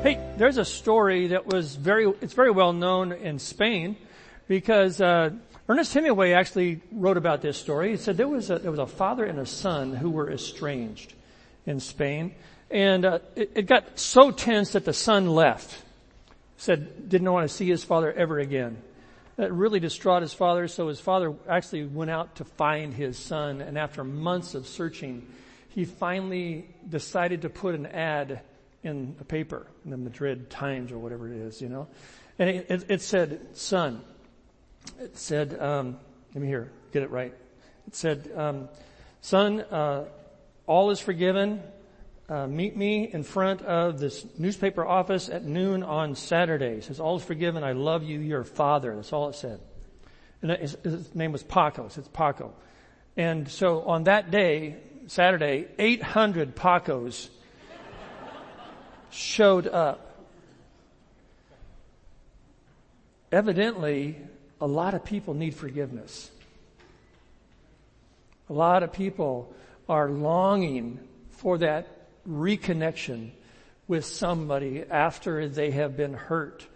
Hey, there's a story that was very, it's very well known in Spain because, uh, Ernest Hemingway actually wrote about this story. He said there was a, there was a father and a son who were estranged in Spain. And, uh, it, it got so tense that the son left. Said, didn't want to see his father ever again. That really distraught his father, so his father actually went out to find his son, and after months of searching, he finally decided to put an ad in a paper, in the Madrid Times or whatever it is, you know. And it, it, it said, son, it said, um, let me hear, get it right. It said, um, son, uh, all is forgiven. Uh, meet me in front of this newspaper office at noon on Saturday. It says, all is forgiven. I love you, your father. That's all it said. And his, his name was Paco. It says Paco. And so on that day, Saturday, 800 Pacos showed up. Evidently, a lot of people need forgiveness. A lot of people are longing for that reconnection with somebody after they have been hurt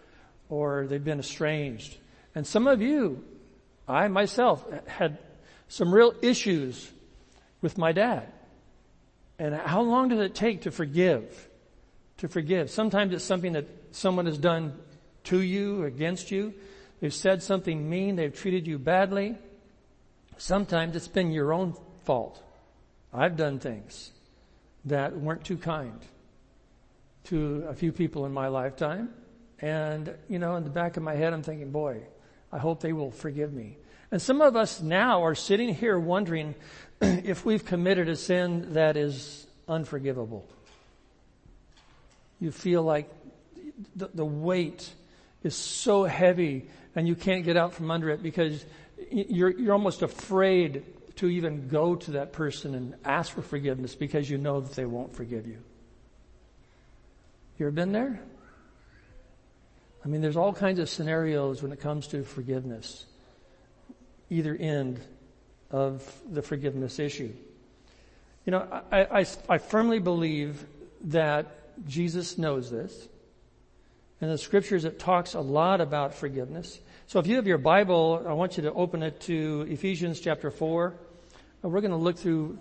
or they've been estranged. And some of you, I myself had some real issues with my dad. And how long does it take to forgive? To forgive. Sometimes it's something that someone has done to you, against you. They've said something mean, they've treated you badly. Sometimes it's been your own fault. I've done things that weren't too kind to a few people in my lifetime. And, you know, in the back of my head, I'm thinking, boy, I hope they will forgive me. And some of us now are sitting here wondering if we've committed a sin that is unforgivable you feel like the, the weight is so heavy and you can't get out from under it because you're, you're almost afraid to even go to that person and ask for forgiveness because you know that they won't forgive you. You ever been there? I mean, there's all kinds of scenarios when it comes to forgiveness. Either end of the forgiveness issue. You know, I, I, I firmly believe that Jesus knows this. In the scriptures, it talks a lot about forgiveness. So if you have your Bible, I want you to open it to Ephesians chapter 4. We're going to look through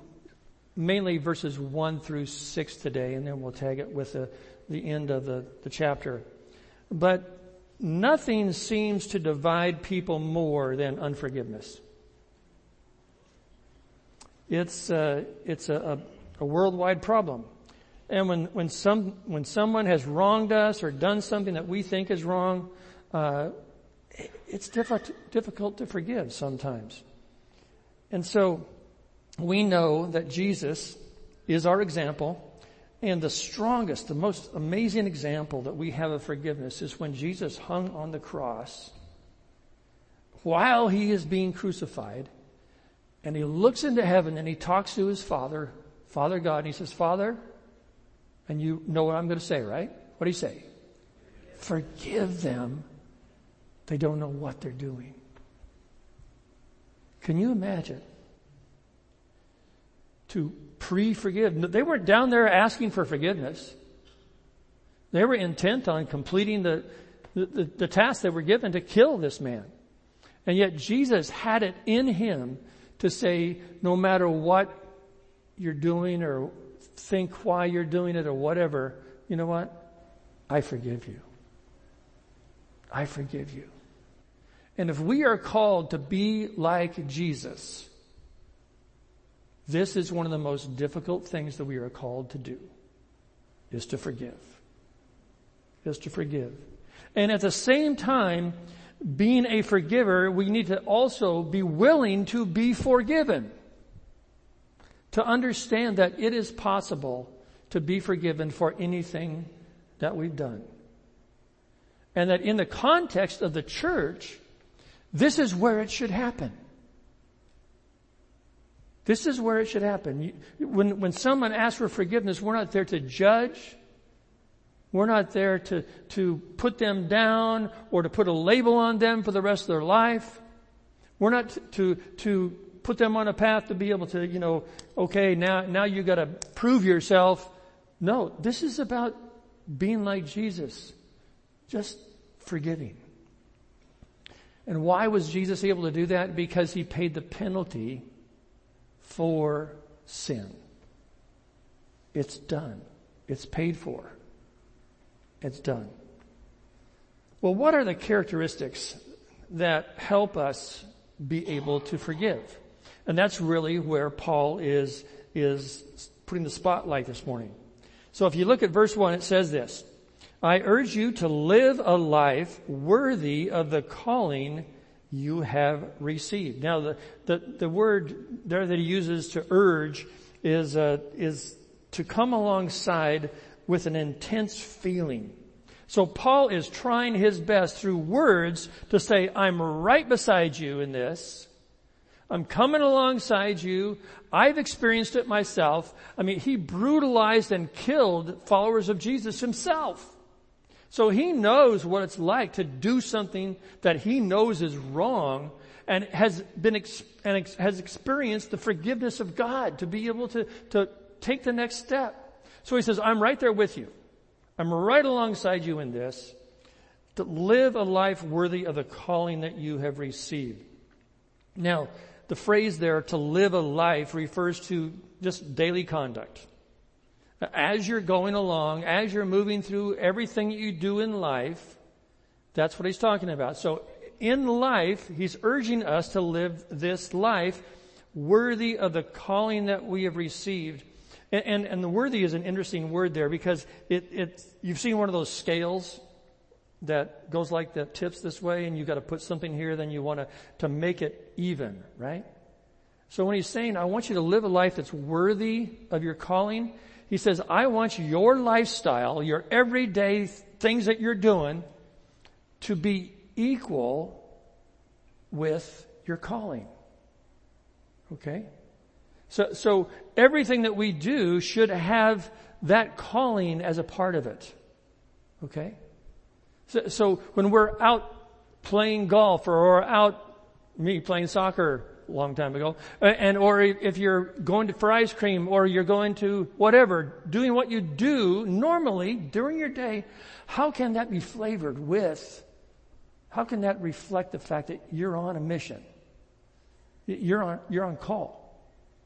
mainly verses 1 through 6 today, and then we'll tag it with the, the end of the, the chapter. But nothing seems to divide people more than unforgiveness. It's, uh, it's a, a, a worldwide problem. And when, when some, when someone has wronged us or done something that we think is wrong, uh, it's difficult, difficult to forgive sometimes. And so we know that Jesus is our example and the strongest, the most amazing example that we have of forgiveness is when Jesus hung on the cross while he is being crucified and he looks into heaven and he talks to his father, Father God, and he says, Father, and you know what I'm going to say, right? What do you say? Forgive them. They don't know what they're doing. Can you imagine? To pre-forgive. They weren't down there asking for forgiveness. They were intent on completing the, the, the, the task they were given to kill this man. And yet Jesus had it in him to say, no matter what you're doing or think why you're doing it or whatever, you know what? I forgive you. I forgive you. And if we are called to be like Jesus, this is one of the most difficult things that we are called to do, is to forgive. Is to forgive. And at the same time, being a forgiver, we need to also be willing to be forgiven to understand that it is possible to be forgiven for anything that we've done. And that in the context of the church, this is where it should happen. This is where it should happen. When, when someone asks for forgiveness, we're not there to judge. We're not there to, to put them down or to put a label on them for the rest of their life. We're not to, to put them on a path to be able to, you know, okay, now, now you gotta prove yourself. No, this is about being like Jesus. Just forgiving. And why was Jesus able to do that? Because he paid the penalty for sin. It's done. It's paid for. It's done. Well, what are the characteristics that help us be able to forgive? And that's really where Paul is, is putting the spotlight this morning. So if you look at verse one, it says this, I urge you to live a life worthy of the calling you have received. Now the, the, the word there that he uses to urge is, uh, is to come alongside with an intense feeling. So Paul is trying his best through words to say, I'm right beside you in this. I'm coming alongside you. I've experienced it myself. I mean, he brutalized and killed followers of Jesus himself. So he knows what it's like to do something that he knows is wrong and has been and has experienced the forgiveness of God to be able to, to take the next step. So he says, I'm right there with you. I'm right alongside you in this to live a life worthy of the calling that you have received. Now, the phrase there, to live a life, refers to just daily conduct. As you're going along, as you're moving through everything that you do in life, that's what he's talking about. So in life, he's urging us to live this life worthy of the calling that we have received and, and, and the worthy is an interesting word there because it, it, you've seen one of those scales that goes like the tips this way and you've got to put something here, then you want to, to make it even, right? So when he's saying, I want you to live a life that's worthy of your calling, he says, I want your lifestyle, your everyday things that you're doing to be equal with your calling. Okay? So, so everything that we do should have that calling as a part of it. Okay? So, so when we're out playing golf or, out, me playing soccer a long time ago, and or if you're going to, for ice cream or you're going to whatever, doing what you do normally during your day, how can that be flavored with, how can that reflect the fact that you're on a mission? You're on, you're on call.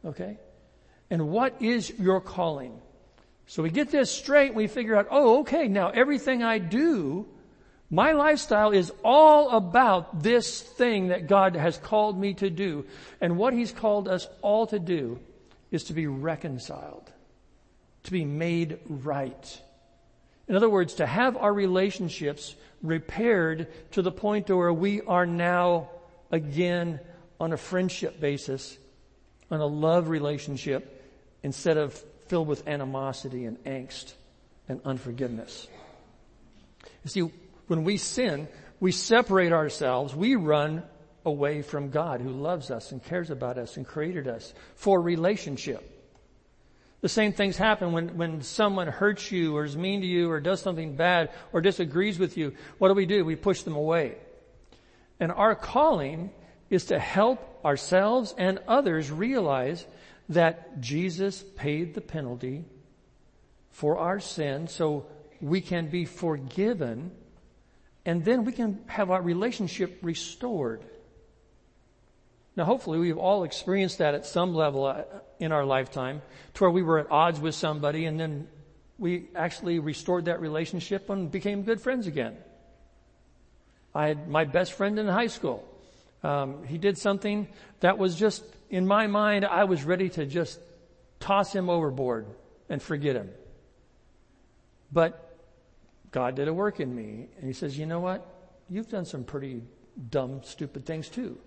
Okay? And what is your calling? So we get this straight we figure out, oh, okay, now everything I do, my lifestyle is all about this thing that God has called me to do. And what He's called us all to do is to be reconciled, to be made right. In other words, to have our relationships repaired to the point where we are now again on a friendship basis on a love relationship instead of filled with animosity and angst and unforgiveness. You see, when we sin, we separate ourselves, we run away from God who loves us and cares about us and created us for relationship. The same things happen when, when someone hurts you or is mean to you or does something bad or disagrees with you. What do we do? We push them away. And our calling is to help ourselves and others realize that Jesus paid the penalty for our sin so we can be forgiven and then we can have our relationship restored. Now hopefully we've all experienced that at some level uh, in our lifetime to where we were at odds with somebody and then we actually restored that relationship and became good friends again. I had my best friend in high school. Um, he did something that was just, in my mind, I was ready to just toss him overboard and forget him. But God did a work in me, and He says, you know what? You've done some pretty dumb, stupid things too.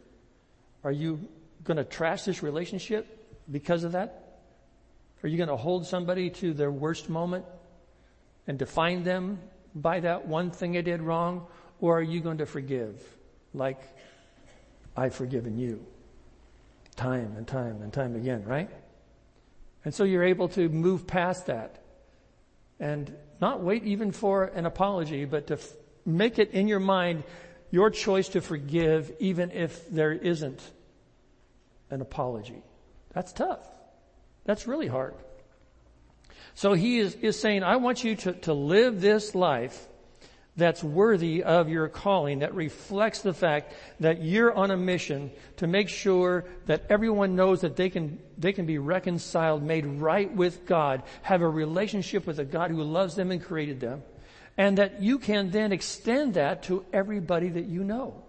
Are you going to trash this relationship because of that? Are you going to hold somebody to their worst moment and define them by that one thing I did wrong? Or are you going to forgive like I've forgiven you? Time and time and time again, right? And so you're able to move past that and not wait even for an apology, but to f- make it in your mind your choice to forgive even if there isn't an apology. That's tough. That's really hard. So he is, is saying, I want you to, to live this life that's worthy of your calling, that reflects the fact that you're on a mission to make sure that everyone knows that they can, they can be reconciled, made right with God, have a relationship with a God who loves them and created them, and that you can then extend that to everybody that you know.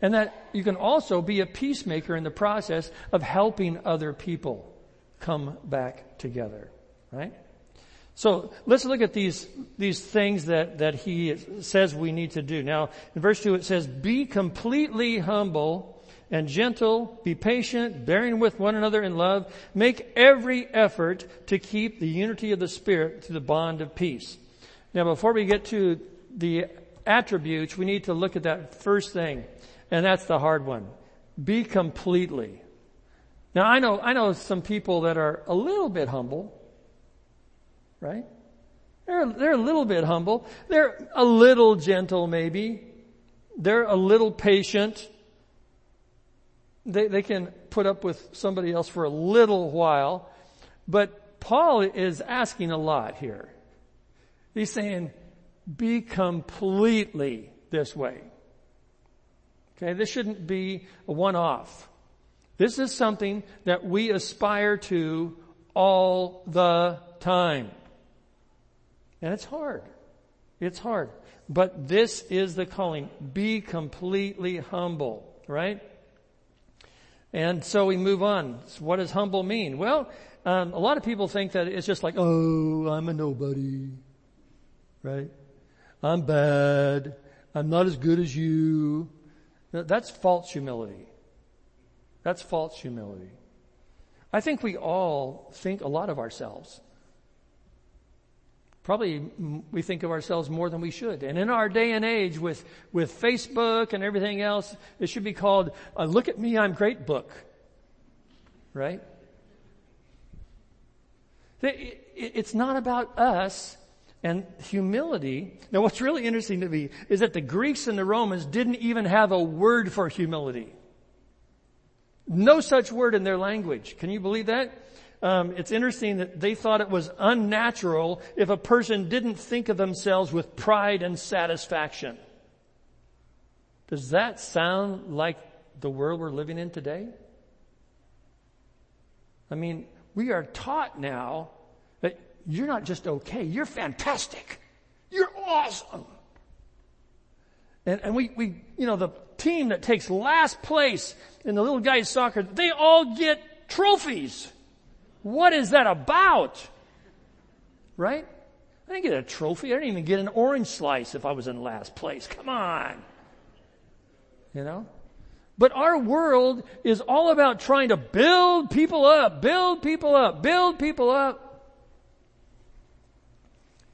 And that you can also be a peacemaker in the process of helping other people come back together, right? So let's look at these, these things that, that he says we need to do. Now, in verse 2 it says, be completely humble and gentle, be patient, bearing with one another in love, make every effort to keep the unity of the Spirit through the bond of peace. Now before we get to the attributes, we need to look at that first thing, and that's the hard one. Be completely. Now I know, I know some people that are a little bit humble, right? They're, they're a little bit humble. They're a little gentle maybe. They're a little patient. They, they can put up with somebody else for a little while. But Paul is asking a lot here. He's saying, be completely this way. Okay, this shouldn't be a one-off. This is something that we aspire to all the time. And it's hard. It's hard. But this is the calling. Be completely humble, right? And so we move on. So what does humble mean? Well, um, a lot of people think that it's just like, oh, I'm a nobody, right? I'm bad. I'm not as good as you. That's false humility. That's false humility. I think we all think a lot of ourselves. Probably we think of ourselves more than we should. And in our day and age with, with Facebook and everything else, it should be called a Look at Me, I'm Great book. Right? It's not about us and humility. Now what's really interesting to me is that the Greeks and the Romans didn't even have a word for humility. No such word in their language. Can you believe that? Um, it's interesting that they thought it was unnatural if a person didn't think of themselves with pride and satisfaction. Does that sound like the world we're living in today? I mean, we are taught now that you're not just okay, you're fantastic. You're awesome. And, and we, we, you know, the team that takes last place in the little guys soccer, they all get trophies. What is that about? Right? I didn't get a trophy. I didn't even get an orange slice if I was in last place. Come on. You know? But our world is all about trying to build people up, build people up, build people up.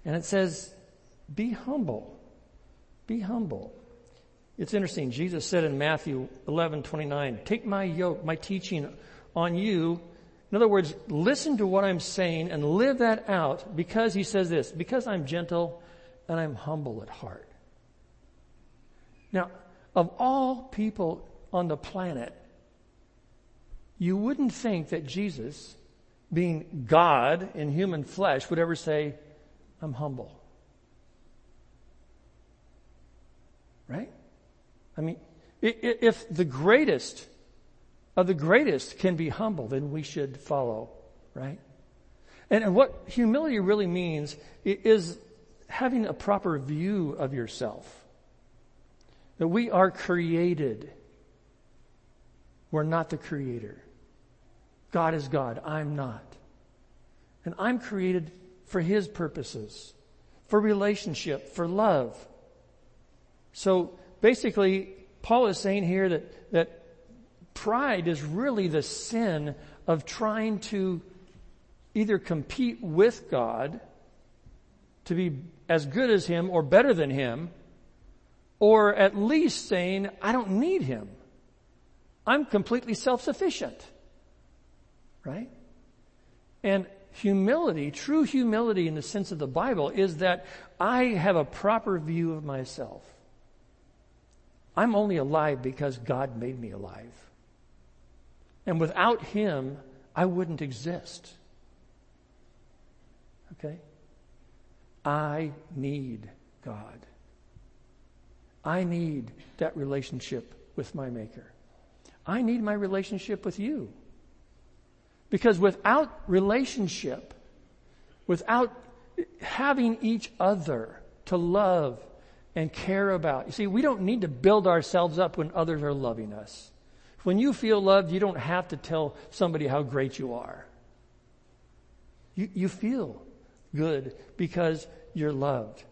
And it says, be humble. Be humble. It's interesting. Jesus said in Matthew 11, 29, take my yoke, my teaching on you in other words, listen to what I'm saying and live that out because he says this, because I'm gentle and I'm humble at heart. Now, of all people on the planet, you wouldn't think that Jesus, being God in human flesh, would ever say, I'm humble. Right? I mean, if the greatest of the greatest can be humble, then we should follow, right? And, and what humility really means is having a proper view of yourself. That we are created. We're not the creator. God is God. I'm not. And I'm created for His purposes, for relationship, for love. So basically, Paul is saying here that, that Pride is really the sin of trying to either compete with God to be as good as him or better than him, or at least saying, I don't need him. I'm completely self-sufficient. Right? And humility, true humility in the sense of the Bible is that I have a proper view of myself. I'm only alive because God made me alive. And without Him, I wouldn't exist. Okay? I need God. I need that relationship with my Maker. I need my relationship with you. Because without relationship, without having each other to love and care about, you see, we don't need to build ourselves up when others are loving us. When you feel loved, you don't have to tell somebody how great you are. You, you feel good because you're loved.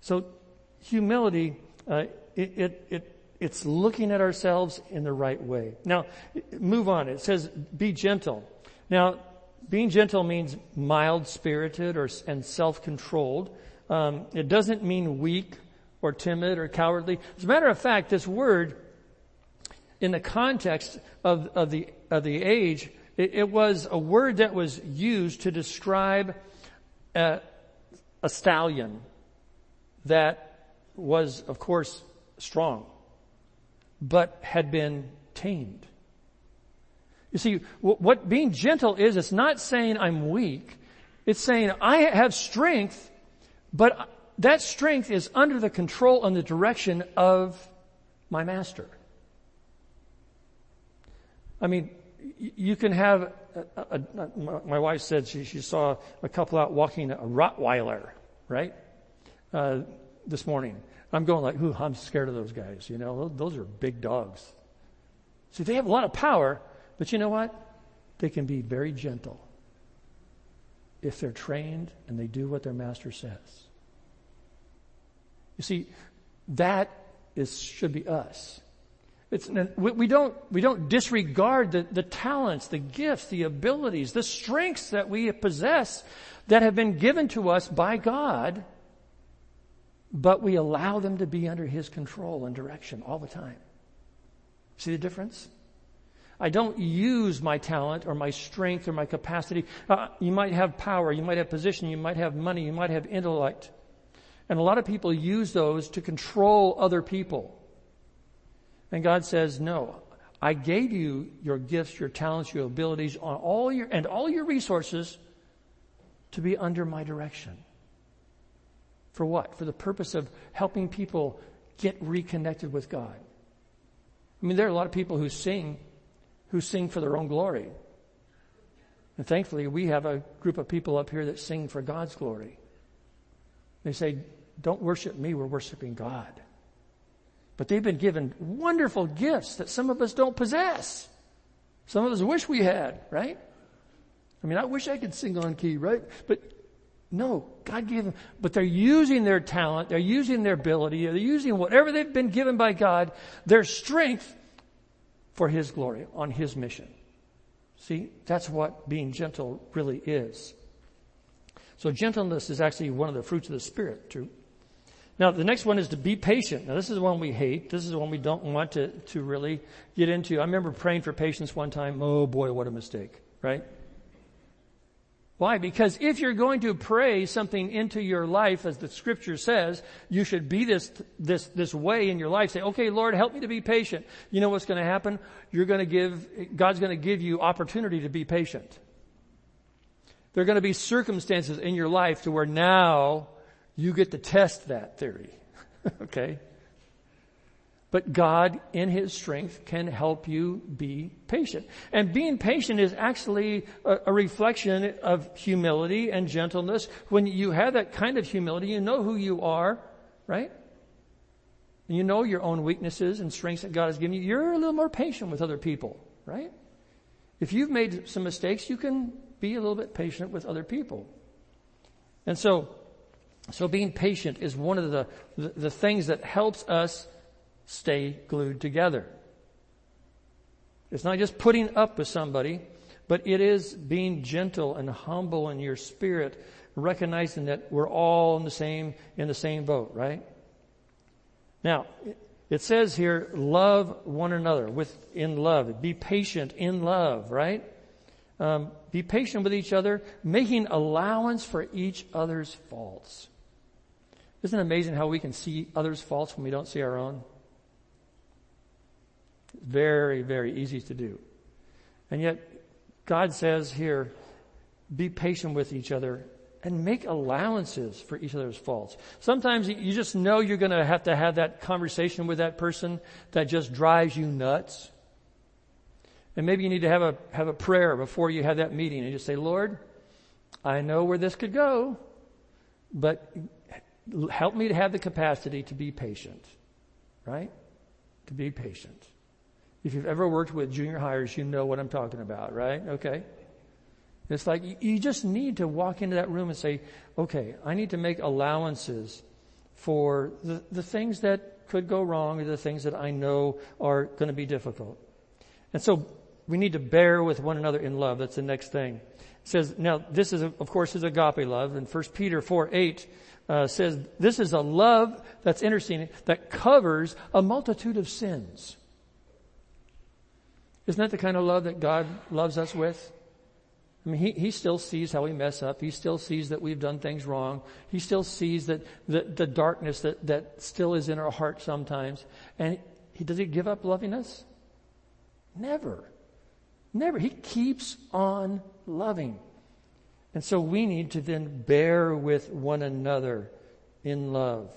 So humility, uh, it, it, it, it's looking at ourselves in the right way. Now, move on. It says, be gentle. Now, being gentle means mild spirited or, and self-controlled. Um, it doesn't mean weak or timid or cowardly. As a matter of fact, this word, in the context of, of the, of the age, it, it was a word that was used to describe a, a stallion that was, of course, strong, but had been tamed. You see, what being gentle is, it's not saying I'm weak. It's saying I have strength, but that strength is under the control and the direction of my master. I mean, you can have, a, a, my wife said she, she saw a couple out walking a Rottweiler, right? Uh, this morning. I'm going like, ooh, I'm scared of those guys. You know, those are big dogs. See, they have a lot of power, but you know what? They can be very gentle if they're trained and they do what their master says. You see, that is, should be us. It's, we don't, we don't disregard the, the talents, the gifts, the abilities, the strengths that we possess that have been given to us by God, but we allow them to be under His control and direction all the time. See the difference? I don't use my talent or my strength or my capacity. Uh, you might have power, you might have position, you might have money, you might have intellect. And a lot of people use those to control other people. And God says, no, I gave you your gifts, your talents, your abilities, all your, and all your resources to be under my direction. For what? For the purpose of helping people get reconnected with God. I mean, there are a lot of people who sing, who sing for their own glory. And thankfully, we have a group of people up here that sing for God's glory. They say, don't worship me, we're worshiping God. But they've been given wonderful gifts that some of us don't possess. Some of us wish we had, right? I mean, I wish I could sing on key, right? But no, God gave them, but they're using their talent, they're using their ability, they're using whatever they've been given by God, their strength for His glory, on His mission. See, that's what being gentle really is. So gentleness is actually one of the fruits of the Spirit, too. Now, the next one is to be patient. Now, this is the one we hate. This is the one we don't want to, to really get into. I remember praying for patience one time. Oh boy, what a mistake, right? Why? Because if you're going to pray something into your life, as the scripture says, you should be this, this, this way in your life. Say, okay, Lord, help me to be patient. You know what's going to happen? You're going to give, God's going to give you opportunity to be patient. There are going to be circumstances in your life to where now you get to test that theory. okay? But God, in His strength, can help you be patient. And being patient is actually a, a, reflection of humility and gentleness. When you have that kind of humility, you know who you are, right? And you know your own weaknesses and strengths that God has given you. You're a little more patient with other people, right? If you've made some mistakes, you can be a little bit patient with other people. And so, so being patient is one of the, the, the things that helps us stay glued together. It's not just putting up with somebody, but it is being gentle and humble in your spirit recognizing that we're all in the same, in the same boat, right? Now, it says here, love one another with, in love. Be patient in love, right? Um, be patient with each other, making allowance for each other's faults. Isn't it amazing how we can see others' faults when we don't see our own? Very, very easy to do. And yet, God says here, be patient with each other and make allowances for each other's faults. Sometimes you just know you're going to have to have that conversation with that person that just drives you nuts. And maybe you need to have a, have a prayer before you have that meeting and just say, Lord, I know where this could go, but help me to have the capacity to be patient. Right? To be patient. If you've ever worked with junior hires, you know what I'm talking about, right? Okay. It's like you just need to walk into that room and say, okay, I need to make allowances for the, the things that could go wrong or the things that I know are going to be difficult. And so we need to bear with one another in love. That's the next thing. It says, now this is, of course, is agape love. And 1 Peter 4, 8 uh, says, this is a love that's interesting, that covers a multitude of sins. Isn't that the kind of love that God loves us with? I mean, he, he still sees how we mess up. He still sees that we've done things wrong. He still sees that the, the darkness that, that still is in our heart sometimes. And he, does he give up loving us? Never. Never. He keeps on loving. And so we need to then bear with one another in love.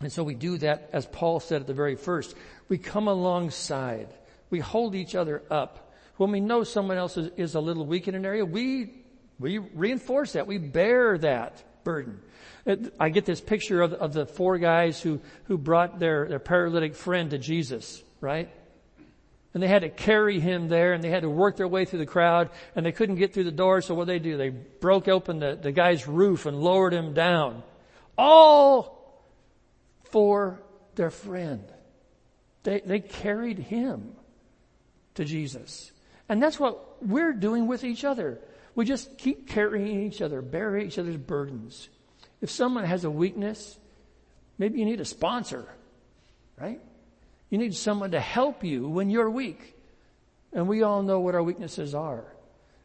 And so we do that, as Paul said at the very first. We come alongside. We hold each other up. When we know someone else is, is a little weak in an area, we, we reinforce that. We bear that burden. Uh, I get this picture of, of the four guys who, who brought their, their paralytic friend to Jesus, right? And they had to carry him there and they had to work their way through the crowd and they couldn't get through the door. So what did they do? They broke open the, the guy's roof and lowered him down. All for their friend. They, they carried him to Jesus. And that's what we're doing with each other. We just keep carrying each other, bearing each other's burdens. If someone has a weakness, maybe you need a sponsor, right? You need someone to help you when you're weak. And we all know what our weaknesses are.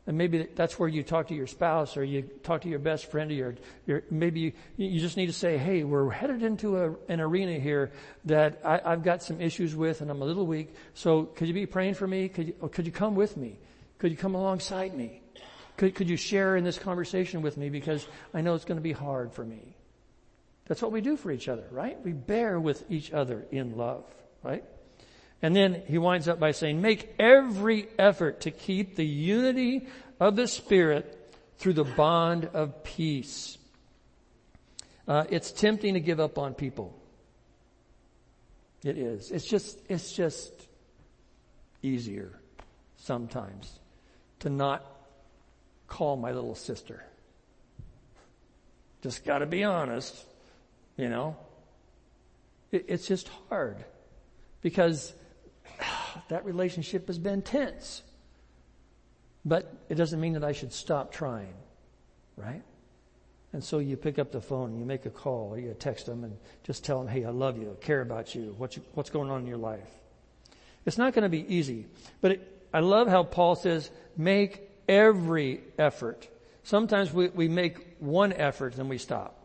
And maybe that's where you talk to your spouse or you talk to your best friend or your, your maybe you, you just need to say, hey, we're headed into a, an arena here that I, have got some issues with and I'm a little weak. So could you be praying for me? Could you, could you come with me? Could you come alongside me? Could, could you share in this conversation with me because I know it's going to be hard for me. That's what we do for each other, right? We bear with each other in love, right? And then he winds up by saying, make every effort to keep the unity of the Spirit through the bond of peace. Uh, it's tempting to give up on people. It is. It's just, it's just easier sometimes to not call my little sister. Just gotta be honest, you know. It, it's just hard because that relationship has been tense. But it doesn't mean that I should stop trying, right? And so you pick up the phone and you make a call or you text them and just tell them, hey, I love you, I care about you, what's, what's going on in your life. It's not going to be easy, but it, I love how Paul says, make every effort. Sometimes we, we make one effort and we stop.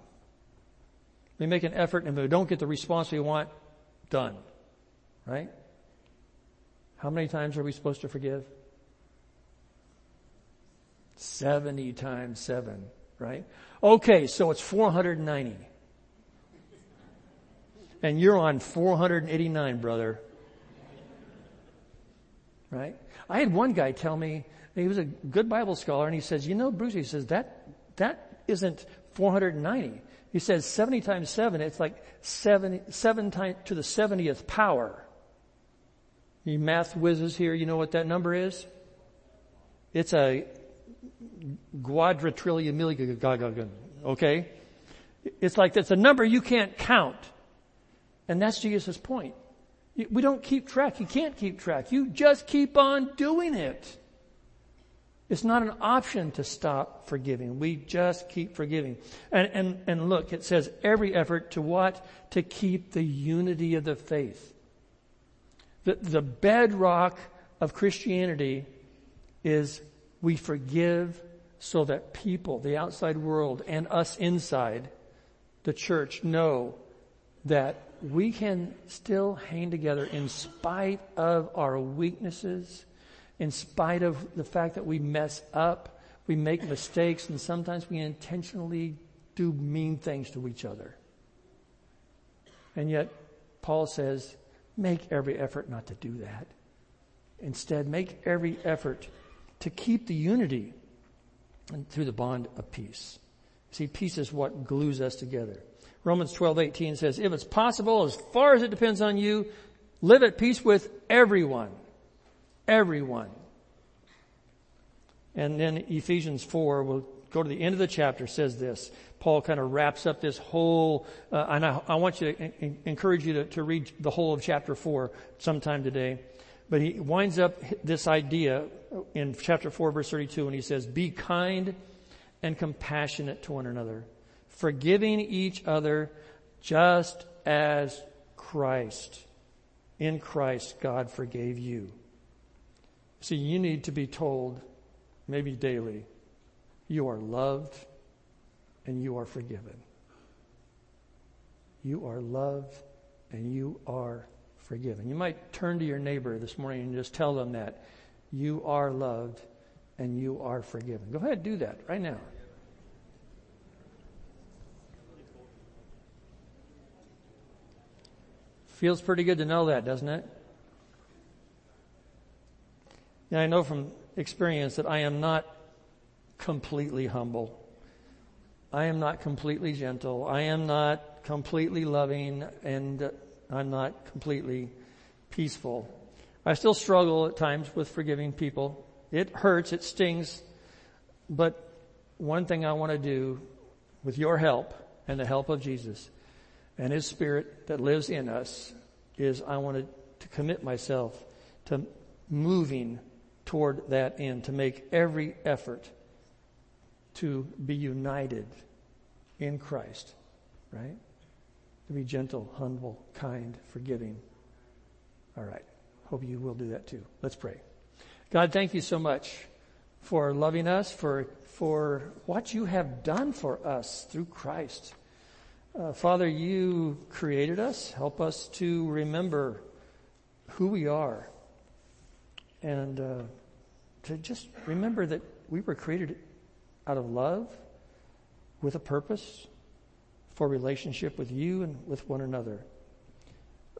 We make an effort and we don't get the response we want, done. Right? How many times are we supposed to forgive? 70 times 7, right? Okay, so it's 490. And you're on 489, brother. Right? I had one guy tell me, he was a good Bible scholar, and he says, you know, Bruce, he says, that, that isn't 490. He says 70 times 7, it's like 70, 7 times to the 70th power. You math whizzes here, you know what that number is? It's a quadrillion million, okay? It's like that's a number you can't count. And that's Jesus' point. We don't keep track. You can't keep track. You just keep on doing it. It's not an option to stop forgiving. We just keep forgiving. And, and, and look, it says every effort to what? To keep the unity of the faith. The, the bedrock of Christianity is we forgive so that people, the outside world, and us inside the church know that we can still hang together in spite of our weaknesses, in spite of the fact that we mess up, we make mistakes, and sometimes we intentionally do mean things to each other. And yet, Paul says, make every effort not to do that. Instead, make every effort to keep the unity through the bond of peace. See, peace is what glues us together. Romans 12, 18 says, if it's possible, as far as it depends on you, live at peace with everyone. Everyone. And then Ephesians 4, we'll go to the end of the chapter, says this. Paul kind of wraps up this whole, uh, and I, I, want you to encourage you to, to read the whole of chapter 4 sometime today. But he winds up this idea in chapter 4 verse 32 and he says, be kind and compassionate to one another, forgiving each other just as Christ, in Christ, God forgave you. See, you need to be told, maybe daily, you are loved and you are forgiven. You are loved and you are forgiven. You might turn to your neighbor this morning and just tell them that you are loved and you are forgiven. Go ahead, do that right now. Feels pretty good to know that, doesn't it? Yeah, I know from experience that I am not completely humble. I am not completely gentle. I am not completely loving and I'm not completely peaceful. I still struggle at times with forgiving people. It hurts, it stings, but one thing I want to do with your help and the help of Jesus and His Spirit that lives in us is I wanted to commit myself to moving toward that end, to make every effort to be united in Christ, right? To be gentle, humble, kind, forgiving. All right. Hope you will do that too. Let's pray. God, thank you so much for loving us, for, for what you have done for us through Christ. Uh, Father, you created us. Help us to remember who we are and uh, to just remember that we were created out of love with a purpose for relationship with you and with one another.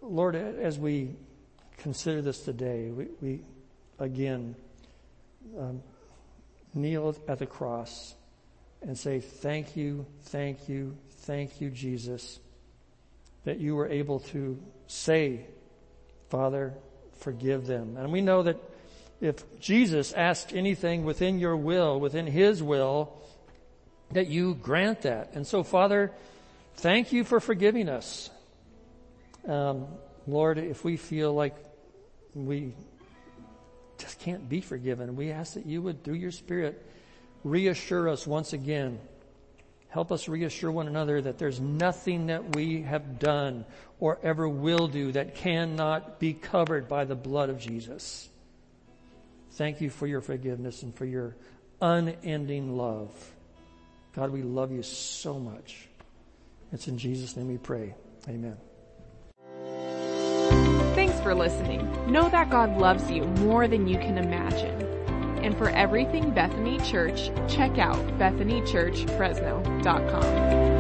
Lord, as we consider this today, we, we again um, kneel at the cross and say, Thank you, thank you, thank you, Jesus, that you were able to say, Father, forgive them. And we know that if Jesus asks anything within your will, within His will, that you grant that. And so, Father, thank you for forgiving us. Um, Lord, if we feel like we just can't be forgiven, we ask that you would, through your Spirit, reassure us once again Help us reassure one another that there's nothing that we have done or ever will do that cannot be covered by the blood of Jesus. Thank you for your forgiveness and for your unending love. God, we love you so much. It's in Jesus' name we pray. Amen. Thanks for listening. Know that God loves you more than you can imagine. And for everything Bethany Church, check out bethanychurchfresno.com.